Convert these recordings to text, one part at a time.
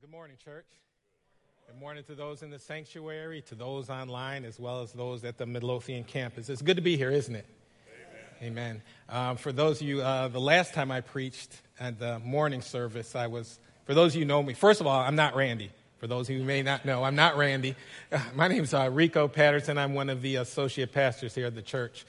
Good morning, church. Good morning to those in the sanctuary, to those online, as well as those at the Midlothian campus. It's good to be here, isn't it? Amen. Amen. Um, for those of you, uh, the last time I preached at the morning service, I was, for those of you who know me, first of all, I'm not Randy. For those who may not know, I'm not Randy. My name's uh, Rico Patterson. I'm one of the associate pastors here at the church.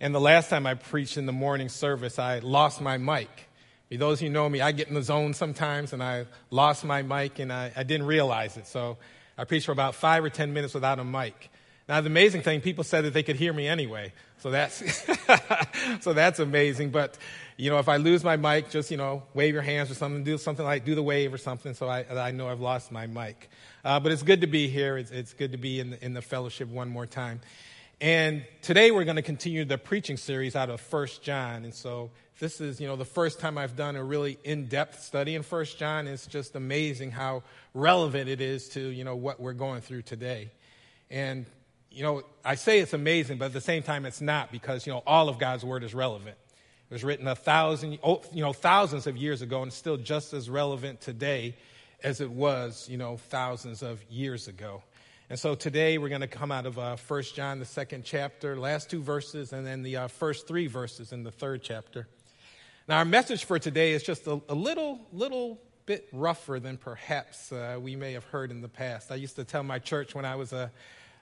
And the last time I preached in the morning service, I lost my mic. For those who know me, I get in the zone sometimes and I lost my mic and I, I didn't realize it. So I preached for about five or 10 minutes without a mic. Now, the amazing thing, people said that they could hear me anyway. So that's, so that's amazing. But, you know, if I lose my mic, just, you know, wave your hands or something, do something like do the wave or something so I, I know I've lost my mic. Uh, but it's good to be here. It's, it's good to be in the, in the fellowship one more time. And today we're going to continue the preaching series out of First John. And so this is, you know, the first time I've done a really in-depth study in First John. It's just amazing how relevant it is to, you know, what we're going through today. And, you know, I say it's amazing, but at the same time it's not because, you know, all of God's word is relevant. It was written a thousand you know, thousands of years ago and still just as relevant today as it was, you know, thousands of years ago. And so today we're going to come out of uh, 1 John, the second chapter, last two verses, and then the uh, first three verses in the third chapter. Now, our message for today is just a, a little, little bit rougher than perhaps uh, we may have heard in the past. I used to tell my church when I was a,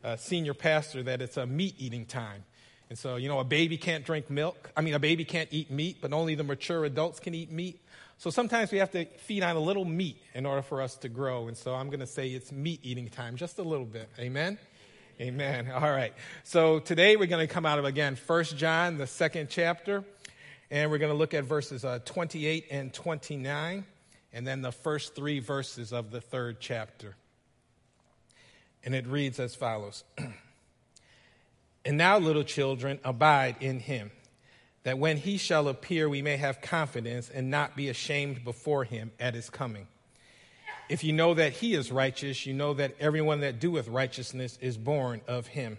a senior pastor that it's a meat eating time. And so, you know, a baby can't drink milk. I mean, a baby can't eat meat, but only the mature adults can eat meat. So sometimes we have to feed on a little meat in order for us to grow. And so I'm going to say it's meat eating time, just a little bit. Amen? Amen. All right. So today we're going to come out of, again, First John, the second chapter. And we're going to look at verses uh, 28 and 29, and then the first three verses of the third chapter. And it reads as follows And now, little children, abide in him that when he shall appear, we may have confidence and not be ashamed before him at his coming. If you know that he is righteous, you know that everyone that doeth righteousness is born of him.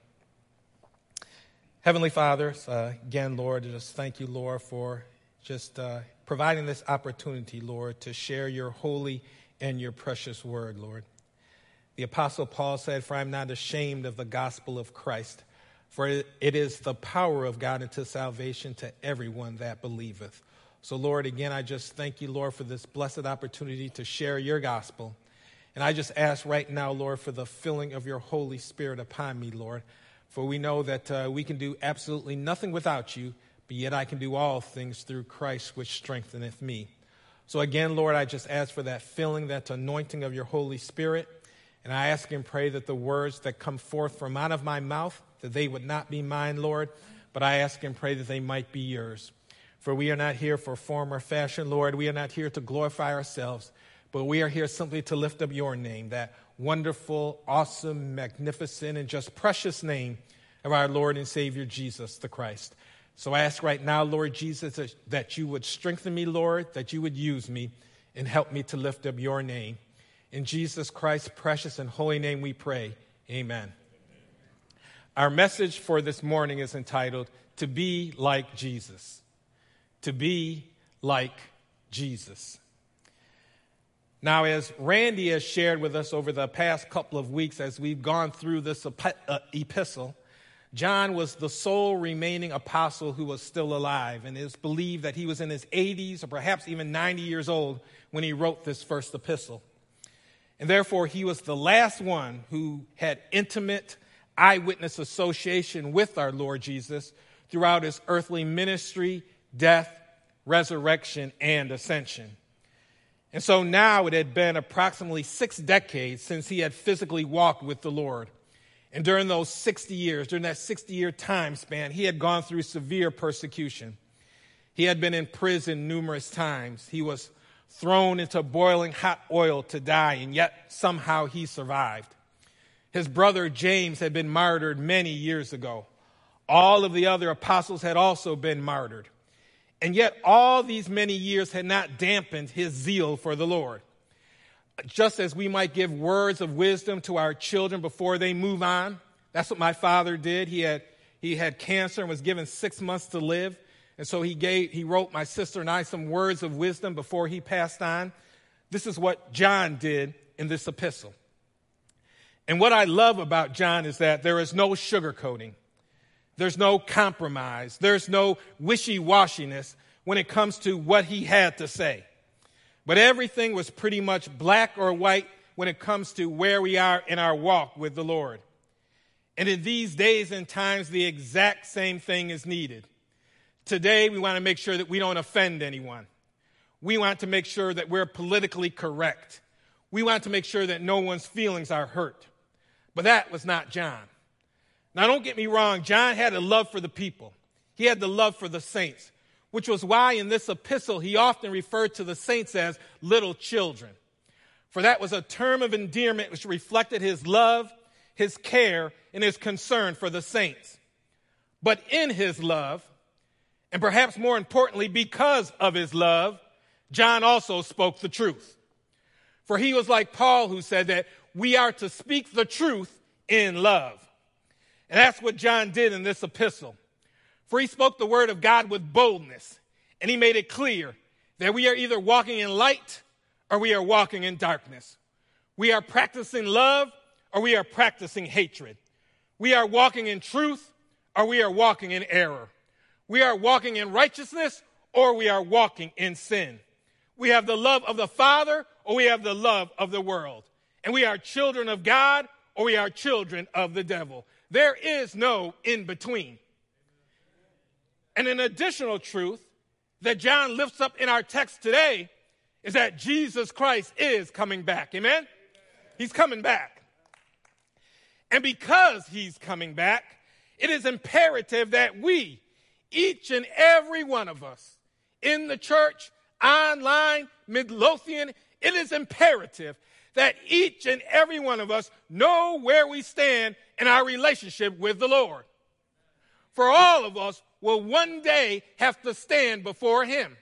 Heavenly Father, uh, again, Lord, just thank you, Lord, for just uh, providing this opportunity, Lord, to share your holy and your precious word, Lord. The Apostle Paul said, For I am not ashamed of the gospel of Christ for it is the power of God into salvation to everyone that believeth. So, Lord, again, I just thank you, Lord, for this blessed opportunity to share your gospel. And I just ask right now, Lord, for the filling of your Holy Spirit upon me, Lord. For we know that uh, we can do absolutely nothing without you, but yet I can do all things through Christ, which strengtheneth me. So, again, Lord, I just ask for that filling, that anointing of your Holy Spirit. And I ask and pray that the words that come forth from out of my mouth, that they would not be mine, Lord, but I ask and pray that they might be yours. For we are not here for form or fashion, Lord. We are not here to glorify ourselves, but we are here simply to lift up your name, that wonderful, awesome, magnificent, and just precious name of our Lord and Savior Jesus the Christ. So I ask right now, Lord Jesus, that you would strengthen me, Lord, that you would use me and help me to lift up your name. In Jesus Christ's precious and holy name we pray. Amen. Our message for this morning is entitled, To Be Like Jesus. To Be Like Jesus. Now, as Randy has shared with us over the past couple of weeks as we've gone through this uh, epistle, John was the sole remaining apostle who was still alive, and it is believed that he was in his 80s or perhaps even 90 years old when he wrote this first epistle. And therefore, he was the last one who had intimate eyewitness association with our Lord Jesus throughout his earthly ministry, death, resurrection, and ascension. And so now it had been approximately six decades since he had physically walked with the Lord. And during those 60 years, during that 60 year time span, he had gone through severe persecution. He had been in prison numerous times. He was thrown into boiling hot oil to die, and yet somehow he survived. His brother James had been martyred many years ago. All of the other apostles had also been martyred. And yet, all these many years had not dampened his zeal for the Lord. Just as we might give words of wisdom to our children before they move on, that's what my father did. He had, he had cancer and was given six months to live. And so he gave, he wrote my sister and I some words of wisdom before he passed on. This is what John did in this epistle. And what I love about John is that there is no sugarcoating. There's no compromise. There's no wishy washiness when it comes to what he had to say. But everything was pretty much black or white when it comes to where we are in our walk with the Lord. And in these days and times, the exact same thing is needed. Today, we want to make sure that we don't offend anyone. We want to make sure that we're politically correct. We want to make sure that no one's feelings are hurt. But that was not John. Now, don't get me wrong, John had a love for the people, he had the love for the saints, which was why in this epistle he often referred to the saints as little children. For that was a term of endearment which reflected his love, his care, and his concern for the saints. But in his love, and perhaps more importantly, because of his love, John also spoke the truth. For he was like Paul, who said that we are to speak the truth in love. And that's what John did in this epistle. For he spoke the word of God with boldness, and he made it clear that we are either walking in light or we are walking in darkness. We are practicing love or we are practicing hatred. We are walking in truth or we are walking in error. We are walking in righteousness or we are walking in sin. We have the love of the Father or we have the love of the world. And we are children of God or we are children of the devil. There is no in between. And an additional truth that John lifts up in our text today is that Jesus Christ is coming back. Amen? He's coming back. And because he's coming back, it is imperative that we, each and every one of us, in the church, online, Midlothian, it is imperative that each and every one of us know where we stand in our relationship with the Lord. For all of us will one day have to stand before Him.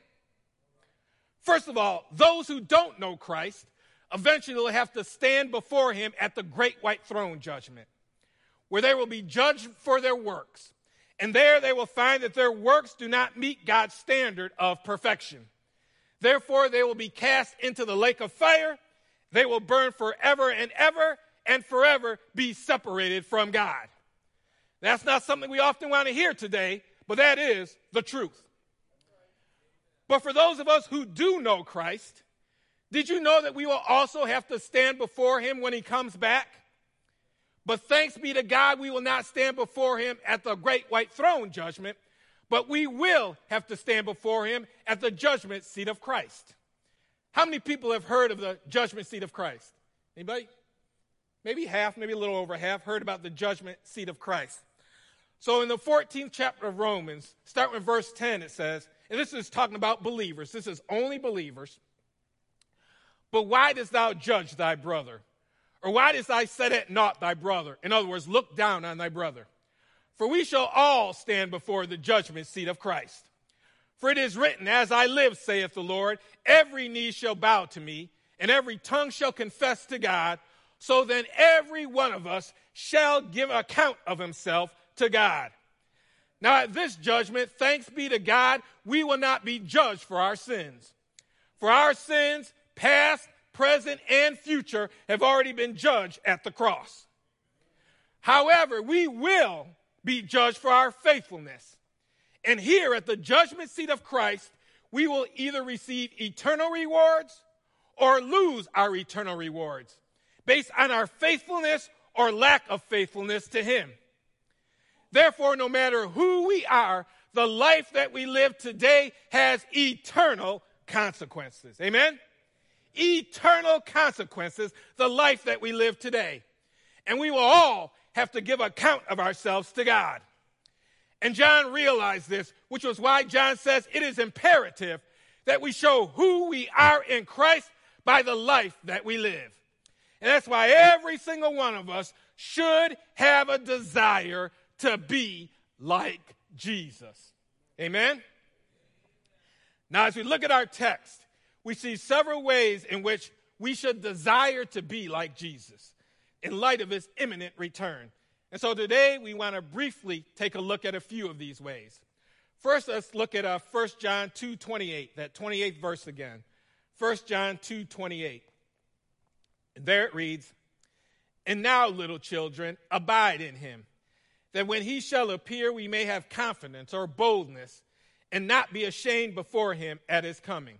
First of all, those who don't know Christ eventually will have to stand before Him at the great white throne judgment, where they will be judged for their works. And there they will find that their works do not meet God's standard of perfection. Therefore, they will be cast into the lake of fire they will burn forever and ever and forever be separated from God. That's not something we often want to hear today, but that is the truth. But for those of us who do know Christ, did you know that we will also have to stand before him when he comes back? But thanks be to God, we will not stand before him at the great white throne judgment, but we will have to stand before him at the judgment seat of Christ. How many people have heard of the judgment seat of Christ? Anybody? Maybe half, maybe a little over half, heard about the judgment seat of Christ. So in the 14th chapter of Romans, start with verse 10, it says, and this is talking about believers, this is only believers. But why dost thou judge thy brother? Or why dost thou set at naught thy brother? In other words, look down on thy brother. For we shall all stand before the judgment seat of Christ. For it is written, As I live, saith the Lord, every knee shall bow to me, and every tongue shall confess to God. So then every one of us shall give account of himself to God. Now, at this judgment, thanks be to God, we will not be judged for our sins. For our sins, past, present, and future, have already been judged at the cross. However, we will be judged for our faithfulness. And here at the judgment seat of Christ, we will either receive eternal rewards or lose our eternal rewards based on our faithfulness or lack of faithfulness to Him. Therefore, no matter who we are, the life that we live today has eternal consequences. Amen? Eternal consequences, the life that we live today. And we will all have to give account of ourselves to God. And John realized this, which was why John says it is imperative that we show who we are in Christ by the life that we live. And that's why every single one of us should have a desire to be like Jesus. Amen? Now, as we look at our text, we see several ways in which we should desire to be like Jesus in light of his imminent return. And so today we want to briefly take a look at a few of these ways. First, let's look at uh, 1 John 2 28, that 28th verse again. 1 John 2 28. And there it reads, And now, little children, abide in him, that when he shall appear, we may have confidence or boldness and not be ashamed before him at his coming.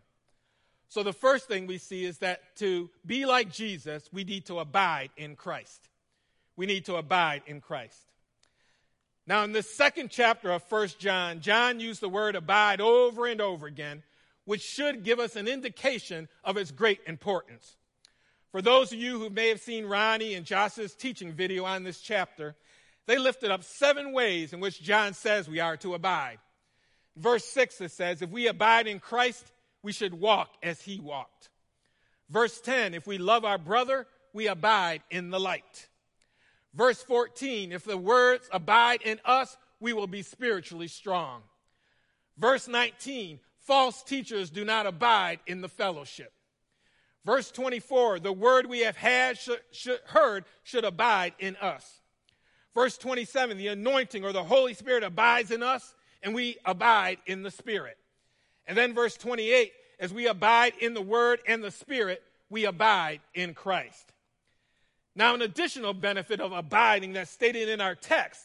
So, the first thing we see is that to be like Jesus, we need to abide in Christ. We need to abide in Christ. Now, in the second chapter of First John, John used the word abide over and over again, which should give us an indication of its great importance. For those of you who may have seen Ronnie and Josh's teaching video on this chapter, they lifted up seven ways in which John says we are to abide. Verse 6, it says, If we abide in Christ, we should walk as he walked. Verse 10, if we love our brother, we abide in the light. Verse 14, if the words abide in us, we will be spiritually strong. Verse 19, false teachers do not abide in the fellowship. Verse 24, the word we have had heard should abide in us. Verse 27, the anointing or the Holy Spirit abides in us, and we abide in the Spirit. And then verse 28 as we abide in the Word and the Spirit, we abide in Christ. Now, an additional benefit of abiding that's stated in our text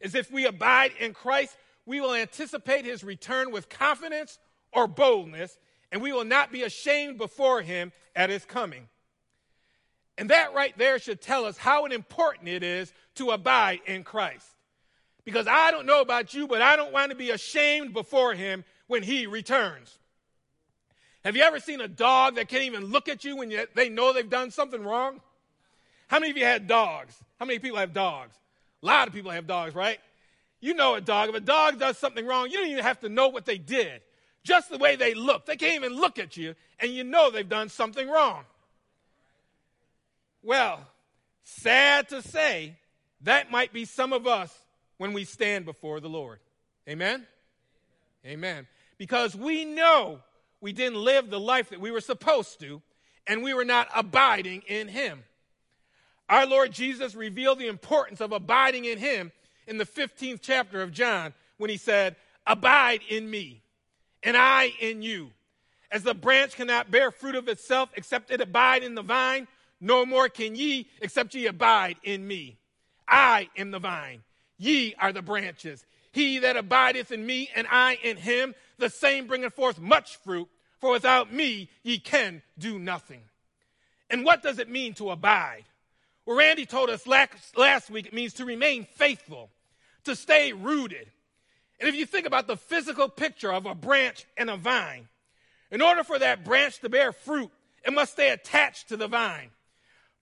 is if we abide in Christ, we will anticipate his return with confidence or boldness, and we will not be ashamed before him at his coming. And that right there should tell us how important it is to abide in Christ. Because I don't know about you, but I don't want to be ashamed before him when he returns. Have you ever seen a dog that can't even look at you when you, they know they've done something wrong? How many of you had dogs? How many people have dogs? A lot of people have dogs, right? You know a dog. If a dog does something wrong, you don't even have to know what they did. Just the way they look. They can't even look at you, and you know they've done something wrong. Well, sad to say, that might be some of us when we stand before the Lord. Amen? Amen. Because we know we didn't live the life that we were supposed to, and we were not abiding in Him. Our Lord Jesus revealed the importance of abiding in Him in the 15th chapter of John when He said, Abide in me, and I in you. As the branch cannot bear fruit of itself except it abide in the vine, no more can ye except ye abide in me. I am the vine, ye are the branches. He that abideth in me and I in him, the same bringeth forth much fruit, for without me ye can do nothing. And what does it mean to abide? Well, Randy told us last week it means to remain faithful, to stay rooted. And if you think about the physical picture of a branch and a vine, in order for that branch to bear fruit, it must stay attached to the vine.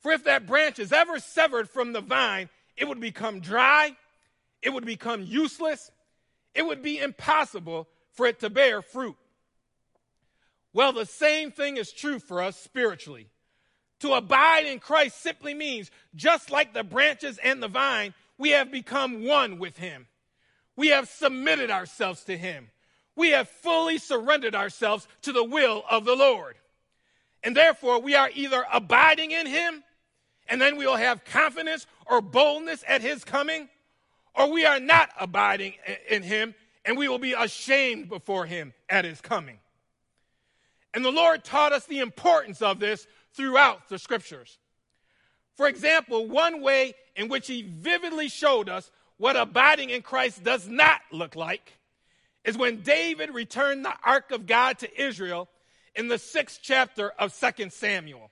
For if that branch is ever severed from the vine, it would become dry it would become useless. It would be impossible for it to bear fruit. Well, the same thing is true for us spiritually. To abide in Christ simply means, just like the branches and the vine, we have become one with Him. We have submitted ourselves to Him. We have fully surrendered ourselves to the will of the Lord. And therefore, we are either abiding in Him, and then we will have confidence or boldness at His coming, or we are not abiding in him, and we will be ashamed before him at his coming. And the Lord taught us the importance of this throughout the scriptures. For example, one way in which he vividly showed us what abiding in Christ does not look like is when David returned the ark of God to Israel in the sixth chapter of 2 Samuel.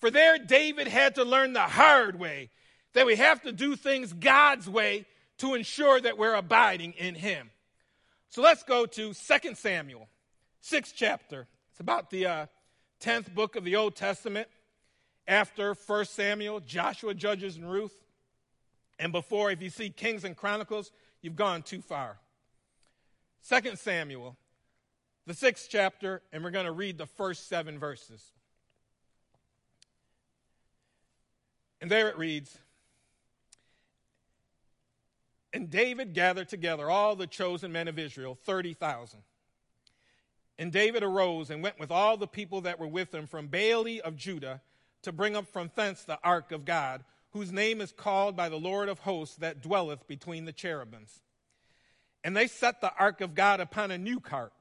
For there, David had to learn the hard way that we have to do things God's way to ensure that we're abiding in Him. So let's go to 2 Samuel, sixth chapter. It's about the uh, 10th book of the Old Testament after 1 Samuel, Joshua, Judges, and Ruth. And before, if you see Kings and Chronicles, you've gone too far. 2 Samuel, the sixth chapter, and we're going to read the first seven verses. And there it reads And David gathered together all the chosen men of Israel, 30,000. And David arose and went with all the people that were with him from Baale of Judah to bring up from thence the ark of God, whose name is called by the Lord of hosts that dwelleth between the cherubims. And they set the ark of God upon a new cart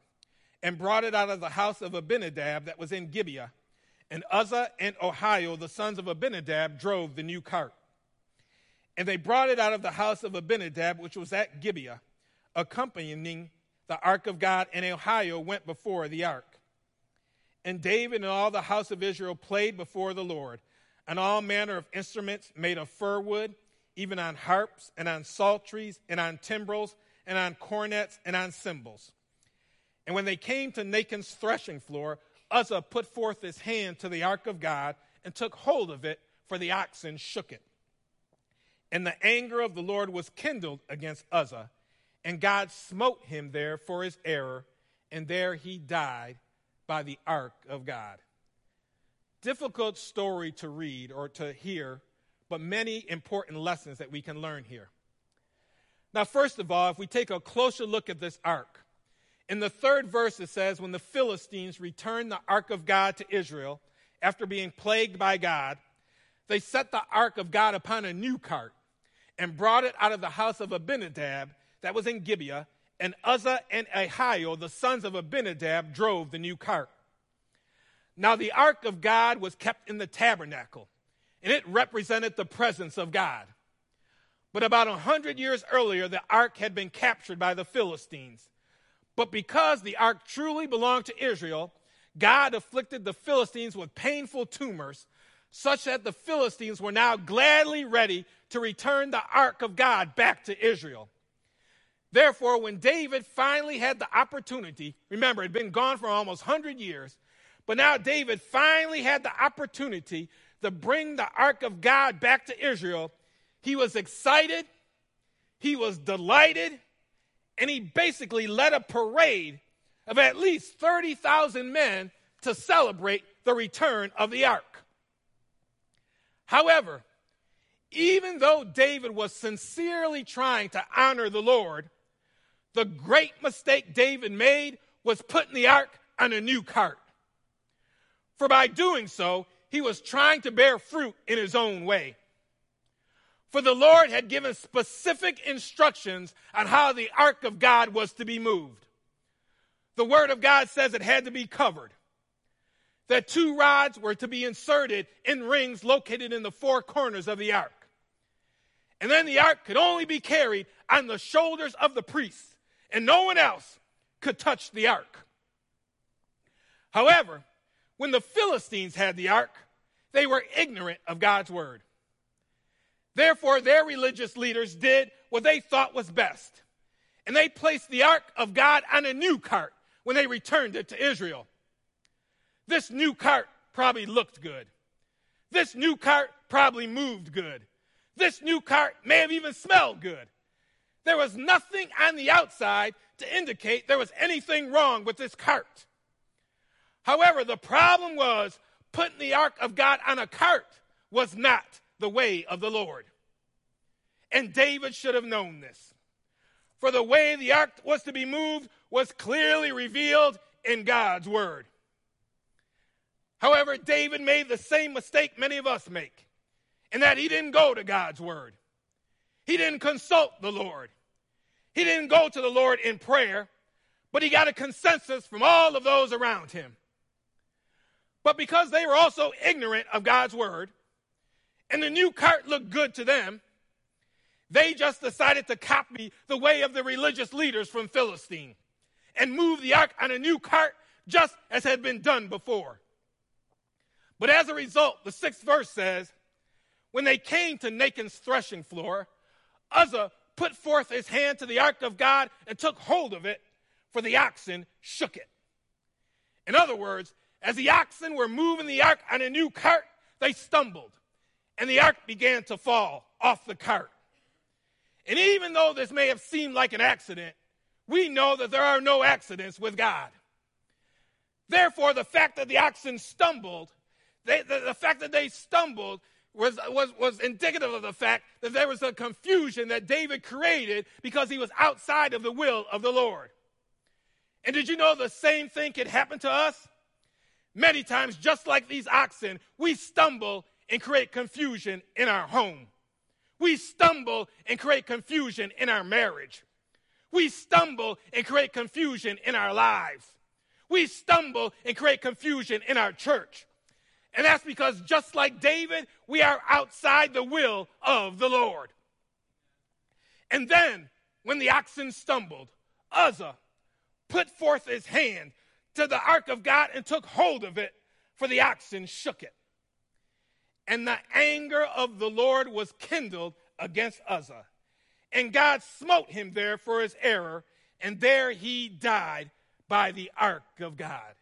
and brought it out of the house of Abinadab that was in Gibeah and Uzzah and Ahio, the sons of Abinadab, drove the new cart. And they brought it out of the house of Abinadab, which was at Gibeah, accompanying the ark of God, and Ahio went before the ark. And David and all the house of Israel played before the Lord, and all manner of instruments made of fir wood, even on harps, and on psalteries, and on timbrels, and on cornets, and on cymbals. And when they came to Nachon's threshing floor, Uzzah put forth his hand to the ark of God and took hold of it, for the oxen shook it. And the anger of the Lord was kindled against Uzzah, and God smote him there for his error, and there he died by the ark of God. Difficult story to read or to hear, but many important lessons that we can learn here. Now, first of all, if we take a closer look at this ark, in the third verse, it says, When the Philistines returned the ark of God to Israel after being plagued by God, they set the ark of God upon a new cart and brought it out of the house of Abinadab that was in Gibeah, and Uzzah and Ahio, the sons of Abinadab, drove the new cart. Now, the ark of God was kept in the tabernacle, and it represented the presence of God. But about a hundred years earlier, the ark had been captured by the Philistines. But because the ark truly belonged to Israel, God afflicted the Philistines with painful tumors, such that the Philistines were now gladly ready to return the ark of God back to Israel. Therefore, when David finally had the opportunity, remember, it had been gone for almost 100 years, but now David finally had the opportunity to bring the ark of God back to Israel. He was excited, he was delighted, and he basically led a parade of at least 30,000 men to celebrate the return of the ark. However, even though David was sincerely trying to honor the Lord, the great mistake David made was putting the ark on a new cart. For by doing so, he was trying to bear fruit in his own way. For the Lord had given specific instructions on how the ark of God was to be moved. The word of God says it had to be covered. That two rods were to be inserted in rings located in the four corners of the ark. And then the ark could only be carried on the shoulders of the priests, and no one else could touch the ark. However, when the Philistines had the ark, they were ignorant of God's word. Therefore, their religious leaders did what they thought was best. And they placed the ark of God on a new cart when they returned it to Israel. This new cart probably looked good. This new cart probably moved good. This new cart may have even smelled good. There was nothing on the outside to indicate there was anything wrong with this cart. However, the problem was putting the ark of God on a cart was not the way of the Lord. And David should have known this. For the way the ark was to be moved was clearly revealed in God's word. However, David made the same mistake many of us make, in that he didn't go to God's word. He didn't consult the Lord. He didn't go to the Lord in prayer, but he got a consensus from all of those around him. But because they were also ignorant of God's word, and the new cart looked good to them, they just decided to copy the way of the religious leaders from Philistine and move the ark on a new cart just as had been done before. But as a result, the sixth verse says, when they came to Nachon's threshing floor, Uzzah put forth his hand to the ark of God and took hold of it, for the oxen shook it. In other words, as the oxen were moving the ark on a new cart, they stumbled and the ark began to fall off the cart. And even though this may have seemed like an accident, we know that there are no accidents with God. Therefore, the fact that the oxen stumbled, they, the, the fact that they stumbled was, was, was indicative of the fact that there was a confusion that David created because he was outside of the will of the Lord. And did you know the same thing could happen to us? Many times, just like these oxen, we stumble and create confusion in our home. We stumble and create confusion in our marriage. We stumble and create confusion in our lives. We stumble and create confusion in our church. And that's because just like David, we are outside the will of the Lord. And then, when the oxen stumbled, Uzzah put forth his hand to the ark of God and took hold of it, for the oxen shook it. And the anger of the Lord was kindled against Uzzah. And God smote him there for his error, and there he died by the ark of God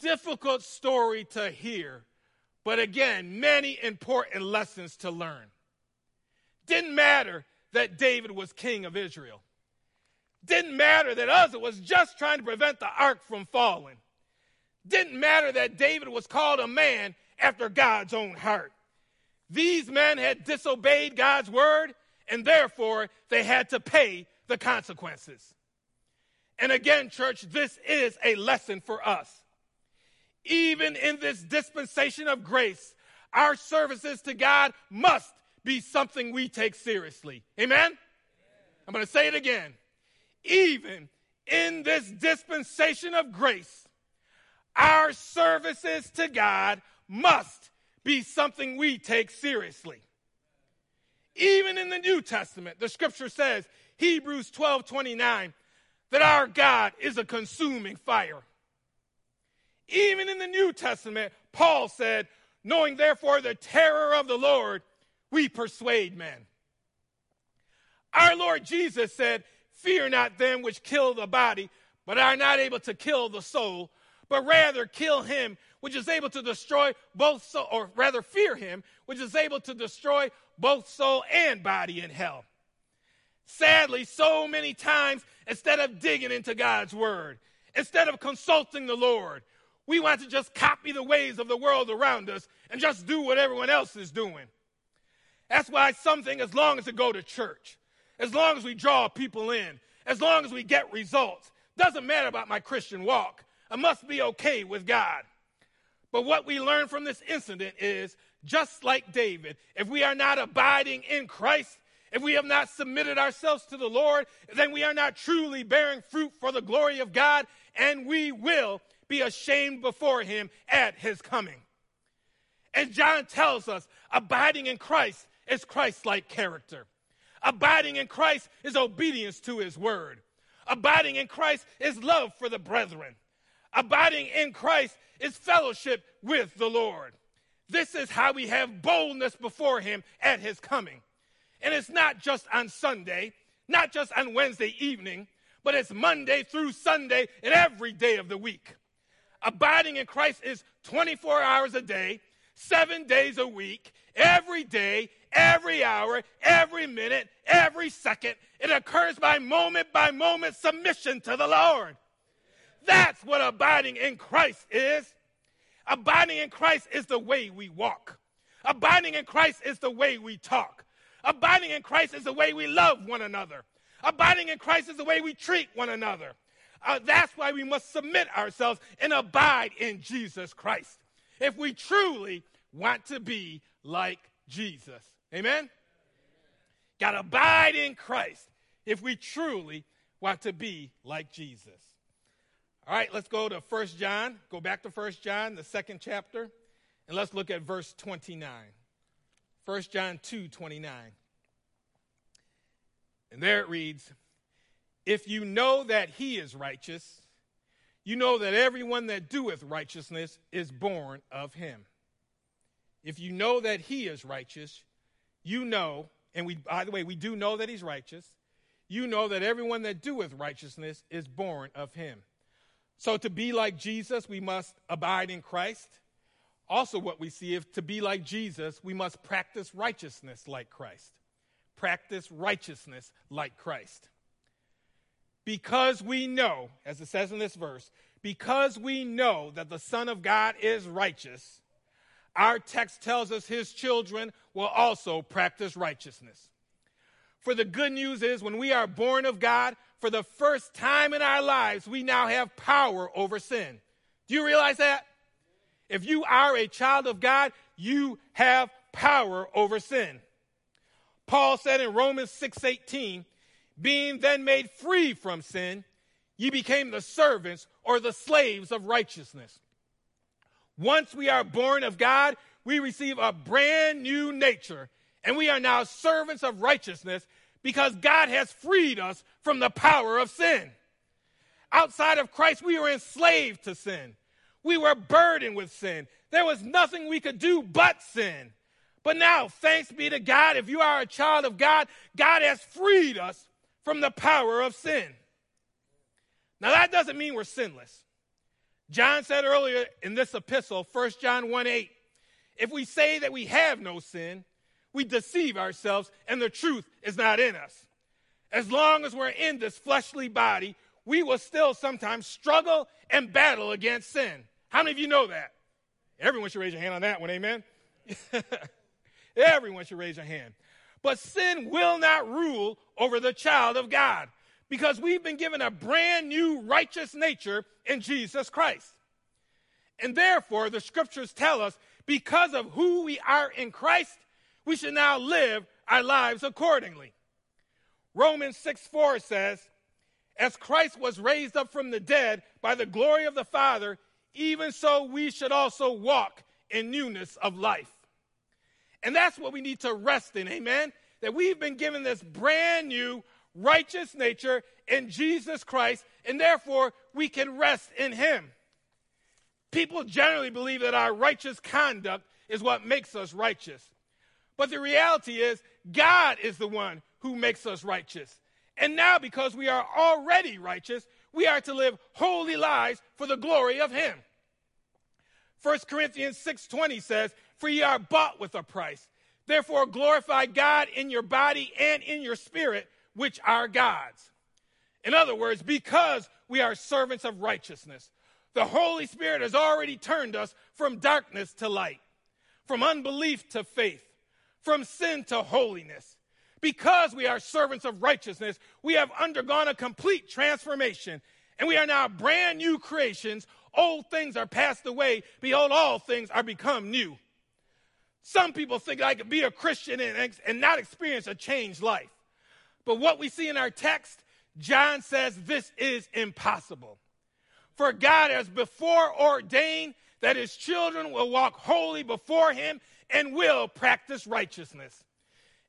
difficult story to hear, but again, many important lessons to learn. Didn't matter that David was king of Israel. Didn't matter that Uzzah was just trying to prevent the ark from falling. Didn't matter that David was called a man after God's own heart. These men had disobeyed God's word, and therefore they had to pay the consequences. And again, church, this is a lesson for us even in this dispensation of grace, our services to God must be something we take seriously. Amen? I'm going to say it again. Even in this dispensation of grace, our services to God must be something we take seriously. Even in the New Testament, the scripture says, Hebrews 12 29, that our God is a consuming fire. Even in the New Testament, Paul said, Knowing therefore the terror of the Lord, we persuade men. Our Lord Jesus said, Fear not them which kill the body, but are not able to kill the soul, but rather kill him which is able to destroy both soul, or rather fear him, which is able to destroy both soul and body in hell. Sadly, so many times, instead of digging into God's word, instead of consulting the Lord, we want to just copy the ways of the world around us and just do what everyone else is doing. That's why something, as long as we go to church, as long as we draw people in, as long as we get results, doesn't matter about my Christian walk. I must be okay with God. But what we learn from this incident is just like David, if we are not abiding in Christ, if we have not submitted ourselves to the Lord, then we are not truly bearing fruit for the glory of God, and we will be ashamed before him at his coming. And John tells us abiding in Christ is Christ like character. Abiding in Christ is obedience to his word. Abiding in Christ is love for the brethren. Abiding in Christ is fellowship with the Lord. This is how we have boldness before him at his coming. And it's not just on Sunday, not just on Wednesday evening, but it's Monday through Sunday and every day of the week. Abiding in Christ is 24 hours a day, seven days a week, every day, every hour, every minute, every second. It occurs by moment by moment submission to the Lord. That's what abiding in Christ is. Abiding in Christ is the way we walk. Abiding in Christ is the way we talk. Abiding in Christ is the way we love one another. Abiding in Christ is the way we treat one another. Uh, that's why we must submit ourselves and abide in Jesus Christ if we truly want to be like Jesus. Amen? Got to abide in Christ if we truly want to be like Jesus. All right, let's go to First John. Go back to First John, the second chapter, and let's look at verse 29. First John 2 29. And there it reads, if you know that he is righteous, you know that everyone that doeth righteousness is born of him. If you know that he is righteous, you know, and we, by the way, we do know that he's righteous, you know that everyone that doeth righteousness is born of him. So to be like Jesus, we must abide in Christ. Also, what we see is to be like Jesus, we must practice righteousness like Christ. Practice righteousness like Christ. Because we know, as it says in this verse, because we know that the Son of God is righteous, our text tells us his children will also practice righteousness. For the good news is when we are born of God, for the first time in our lives, we now have power over sin. Do you realize that? If you are a child of God, you have power over sin. Paul said in Romans 6:18, being then made free from sin, ye became the servants or the slaves of righteousness. Once we are born of God, we receive a brand new nature, and we are now servants of righteousness because God has freed us from the power of sin. Outside of Christ, we were enslaved to sin. We were burdened with sin. There was nothing we could do but sin. But now, thanks be to God, if you are a child of God, God has freed us from the power of sin. Now, that doesn't mean we're sinless. John said earlier in this epistle, 1 John 1 8, if we say that we have no sin, we deceive ourselves and the truth is not in us. As long as we're in this fleshly body, we will still sometimes struggle and battle against sin. How many of you know that? Everyone should raise your hand on that one, amen? Everyone should raise your hand. But sin will not rule over the child of God because we've been given a brand new righteous nature in Jesus Christ. And therefore, the scriptures tell us because of who we are in Christ, we should now live our lives accordingly. Romans 6 4 says, As Christ was raised up from the dead by the glory of the Father, even so we should also walk in newness of life. And that's what we need to rest in, amen? That we've been given this brand new righteous nature in Jesus Christ, and therefore we can rest in Him. People generally believe that our righteous conduct is what makes us righteous. But the reality is, God is the one who makes us righteous. And now, because we are already righteous, we are to live holy lives for the glory of Him. 1 Corinthians 6:20 says, "For ye are bought with a price. Therefore glorify God in your body and in your spirit, which are God's." In other words, because we are servants of righteousness, the Holy Spirit has already turned us from darkness to light, from unbelief to faith, from sin to holiness. Because we are servants of righteousness, we have undergone a complete transformation, and we are now brand new creations. Old things are passed away. Behold, all things are become new. Some people think I could be a Christian and, and not experience a changed life. But what we see in our text, John says this is impossible. For God has before ordained that his children will walk holy before him and will practice righteousness.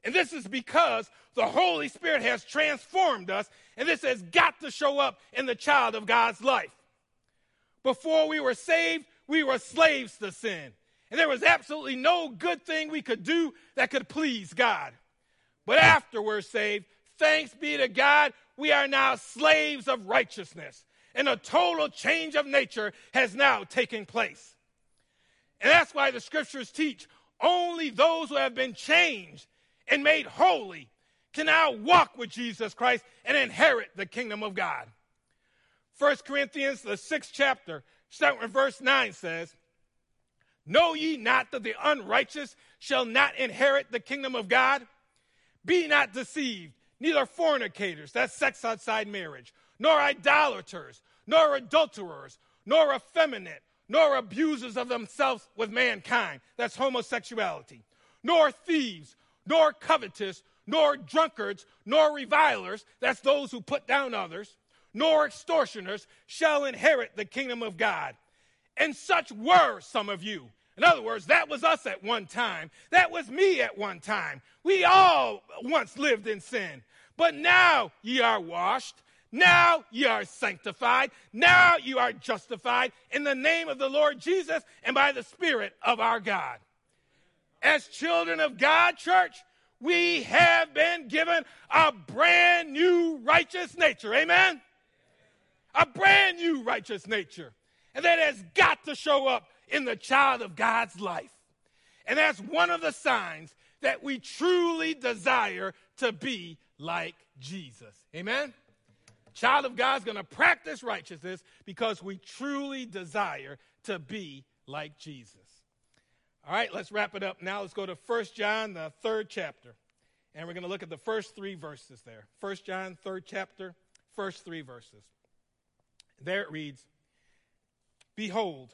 And this is because the Holy Spirit has transformed us, and this has got to show up in the child of God's life. Before we were saved, we were slaves to sin. And there was absolutely no good thing we could do that could please God. But after we're saved, thanks be to God, we are now slaves of righteousness and a total change of nature has now taken place. And that's why the scriptures teach only those who have been changed and made holy can now walk with Jesus Christ and inherit the kingdom of God. 1 Corinthians, the sixth chapter, starting with verse 9 says, Know ye not that the unrighteous shall not inherit the kingdom of God? Be not deceived, neither fornicators, that's sex outside marriage, nor idolaters, nor adulterers, nor effeminate, nor abusers of themselves with mankind. That's homosexuality. Nor thieves, nor covetous, nor drunkards, nor revilers. That's those who put down others. Nor extortioners shall inherit the kingdom of God. And such were some of you. In other words, that was us at one time. That was me at one time. We all once lived in sin. But now ye are washed now you are sanctified. Now you are justified in the name of the Lord Jesus and by the Spirit of our God. As children of God, church, we have been given a brand new righteous nature. Amen? A brand new righteous nature. And that has got to show up in the child of God's life. And that's one of the signs that we truly desire to be like Jesus. Amen? child of God's going to practice righteousness because we truly desire to be like Jesus. All right, let's wrap it up now. Let's go to 1 John, the third chapter. And we're going to look at the first three verses there. 1 John, third chapter, first three verses. There it reads Behold,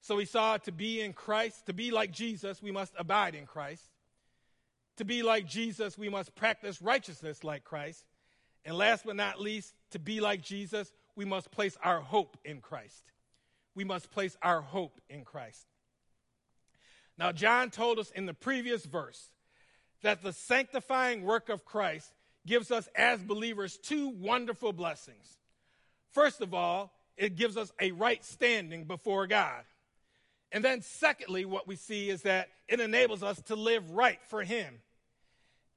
So we saw to be in Christ, to be like Jesus, we must abide in Christ. To be like Jesus, we must practice righteousness like Christ. And last but not least, to be like Jesus, we must place our hope in Christ. We must place our hope in Christ. Now, John told us in the previous verse that the sanctifying work of Christ gives us as believers two wonderful blessings. First of all, it gives us a right standing before God. And then, secondly, what we see is that it enables us to live right for Him.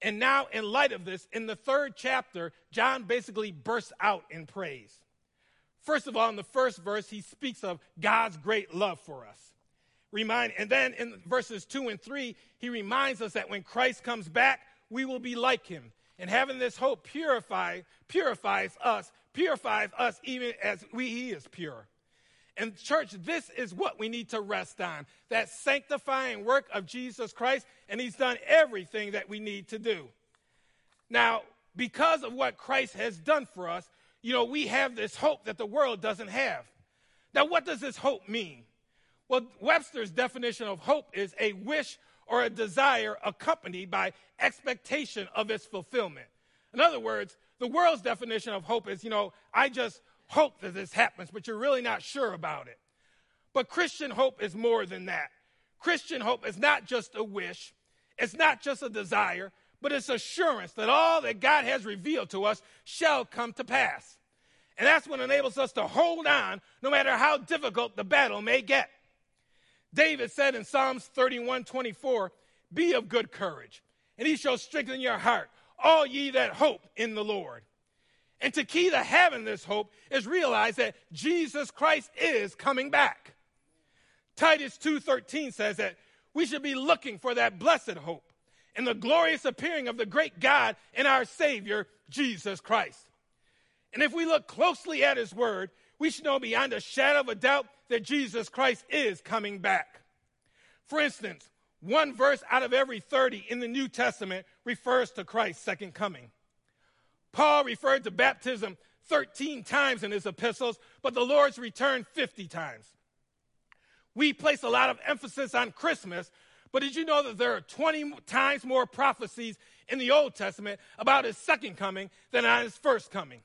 And now, in light of this, in the third chapter, John basically bursts out in praise. First of all, in the first verse, he speaks of God's great love for us. Remind, and then in verses two and three, he reminds us that when Christ comes back, we will be like him. And having this hope purify, purifies us, purifies us even as we, he is pure. And, church, this is what we need to rest on that sanctifying work of Jesus Christ, and He's done everything that we need to do. Now, because of what Christ has done for us, you know, we have this hope that the world doesn't have. Now, what does this hope mean? Well, Webster's definition of hope is a wish or a desire accompanied by expectation of its fulfillment. In other words, the world's definition of hope is, you know, I just hope that this happens, but you're really not sure about it. But Christian hope is more than that. Christian hope is not just a wish, it's not just a desire, but it's assurance that all that God has revealed to us shall come to pass. And that's what enables us to hold on no matter how difficult the battle may get. David said in Psalms 31 24, Be of good courage, and he shall strengthen your heart, all ye that hope in the Lord. And to key to having this hope is realize that Jesus Christ is coming back. Titus 2:13 says that we should be looking for that blessed hope and the glorious appearing of the great God and our Savior, Jesus Christ. And if we look closely at his word, we should know beyond a shadow of a doubt that Jesus Christ is coming back. For instance, one verse out of every 30 in the New Testament refers to Christ's second coming. Paul referred to baptism 13 times in his epistles, but the Lord's return 50 times. We place a lot of emphasis on Christmas, but did you know that there are 20 times more prophecies in the Old Testament about his second coming than on his first coming?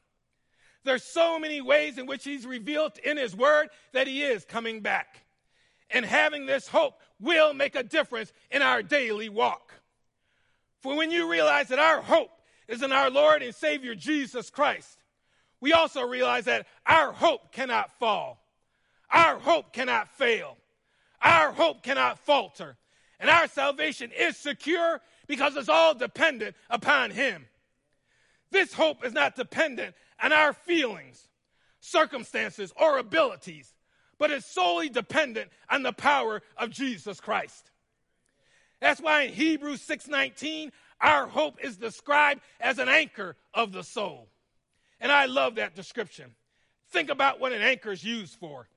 There's so many ways in which he's revealed in his word that he is coming back. And having this hope will make a difference in our daily walk. For when you realize that our hope is in our Lord and Savior Jesus Christ, we also realize that our hope cannot fall. Our hope cannot fail. Our hope cannot falter. And our salvation is secure because it's all dependent upon Him. This hope is not dependent on our feelings, circumstances, or abilities, but is solely dependent on the power of Jesus Christ. That's why in Hebrews 6:19 our hope is described as an anchor of the soul. And I love that description. Think about what an anchor is used for.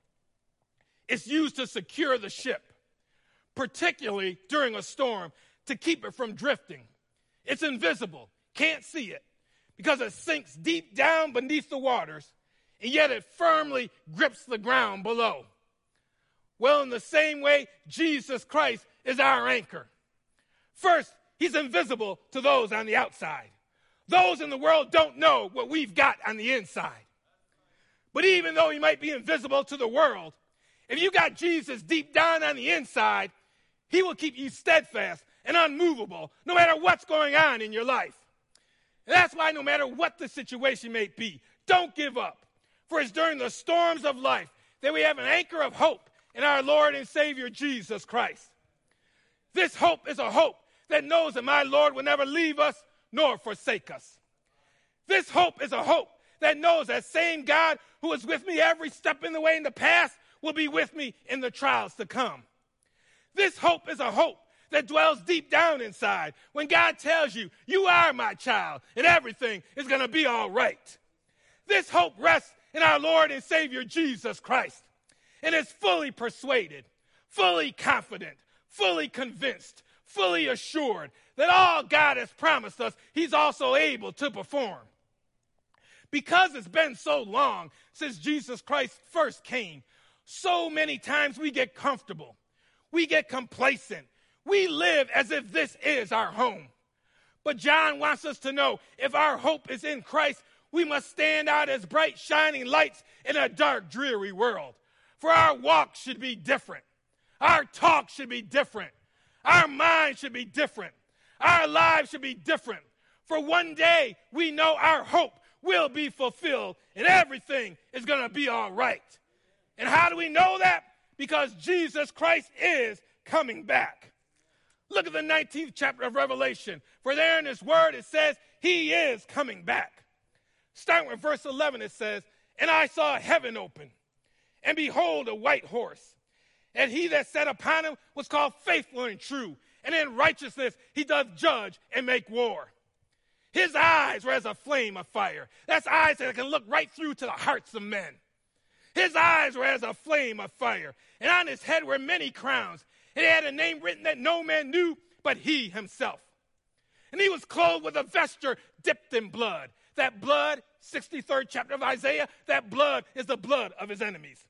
It's used to secure the ship, particularly during a storm, to keep it from drifting. It's invisible, can't see it, because it sinks deep down beneath the waters, and yet it firmly grips the ground below. Well, in the same way, Jesus Christ is our anchor. First, He's invisible to those on the outside. Those in the world don't know what we've got on the inside. But even though he might be invisible to the world, if you got Jesus deep down on the inside, he will keep you steadfast and unmovable no matter what's going on in your life. And that's why no matter what the situation may be, don't give up. For it's during the storms of life that we have an anchor of hope in our Lord and Savior Jesus Christ. This hope is a hope that knows that my Lord will never leave us nor forsake us. This hope is a hope that knows that same God who was with me every step in the way in the past will be with me in the trials to come. This hope is a hope that dwells deep down inside when God tells you, You are my child, and everything is going to be all right. This hope rests in our Lord and Savior Jesus Christ and is fully persuaded, fully confident, fully convinced, fully assured that all God has promised us, He's also able to perform. Because it's been so long since Jesus Christ first came, so many times we get comfortable, we get complacent, we live as if this is our home. But John wants us to know if our hope is in Christ, we must stand out as bright, shining lights in a dark, dreary world. For our walk should be different. Our talk should be different. Our minds should be different. Our lives should be different. For one day we know our hope will be fulfilled and everything is going to be all right. And how do we know that? Because Jesus Christ is coming back. Look at the 19th chapter of Revelation. For there in his word it says, He is coming back. Starting with verse 11, it says, And I saw heaven open, and behold, a white horse. And he that sat upon him was called faithful and true. And in righteousness he doth judge and make war. His eyes were as a flame of fire. That's eyes that can look right through to the hearts of men. His eyes were as a flame of fire. And on his head were many crowns. And he had a name written that no man knew but he himself. And he was clothed with a vesture dipped in blood. That blood, 63rd chapter of Isaiah, that blood is the blood of his enemies.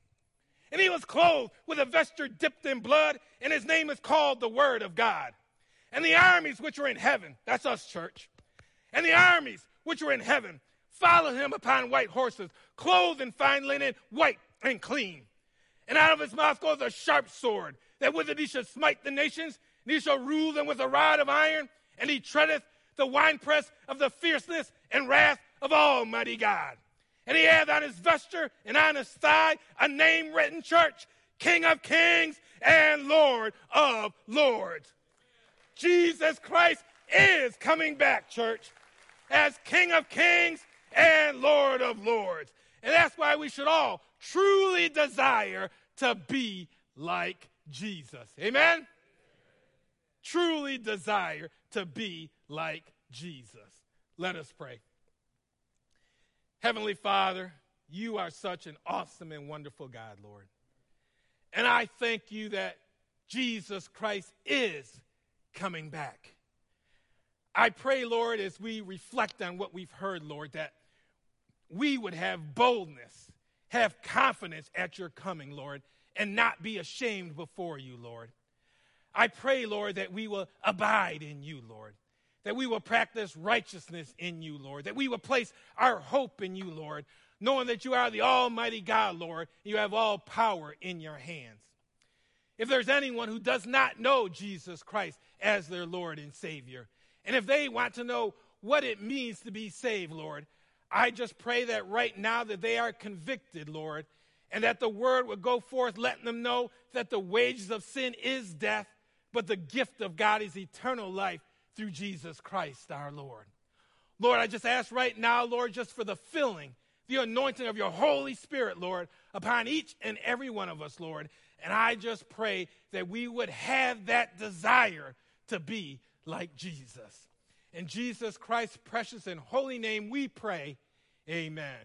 And he was clothed with a vesture dipped in blood, and his name is called the Word of God. And the armies which were in heaven, that's us, church, and the armies which were in heaven followed him upon white horses, clothed in fine linen, white and clean. And out of his mouth goes a sharp sword, that with it he should smite the nations, and he shall rule them with a rod of iron, and he treadeth the winepress of the fierceness and wrath of Almighty God. And he had on his vesture and on his thigh a name written church, King of Kings and Lord of Lords. Jesus Christ is coming back, church, as King of Kings and Lord of Lords. And that's why we should all truly desire to be like Jesus. Amen? Truly desire to be like Jesus. Let us pray. Heavenly Father, you are such an awesome and wonderful God, Lord. And I thank you that Jesus Christ is coming back. I pray, Lord, as we reflect on what we've heard, Lord, that we would have boldness, have confidence at your coming, Lord, and not be ashamed before you, Lord. I pray, Lord, that we will abide in you, Lord that we will practice righteousness in you, Lord, that we will place our hope in you, Lord, knowing that you are the Almighty God, Lord, you have all power in your hands. If there's anyone who does not know Jesus Christ as their Lord and Savior, and if they want to know what it means to be saved, Lord, I just pray that right now that they are convicted, Lord, and that the word will go forth letting them know that the wages of sin is death, but the gift of God is eternal life through Jesus Christ our Lord. Lord, I just ask right now, Lord, just for the filling, the anointing of your Holy Spirit, Lord, upon each and every one of us, Lord. And I just pray that we would have that desire to be like Jesus. In Jesus Christ's precious and holy name we pray. Amen.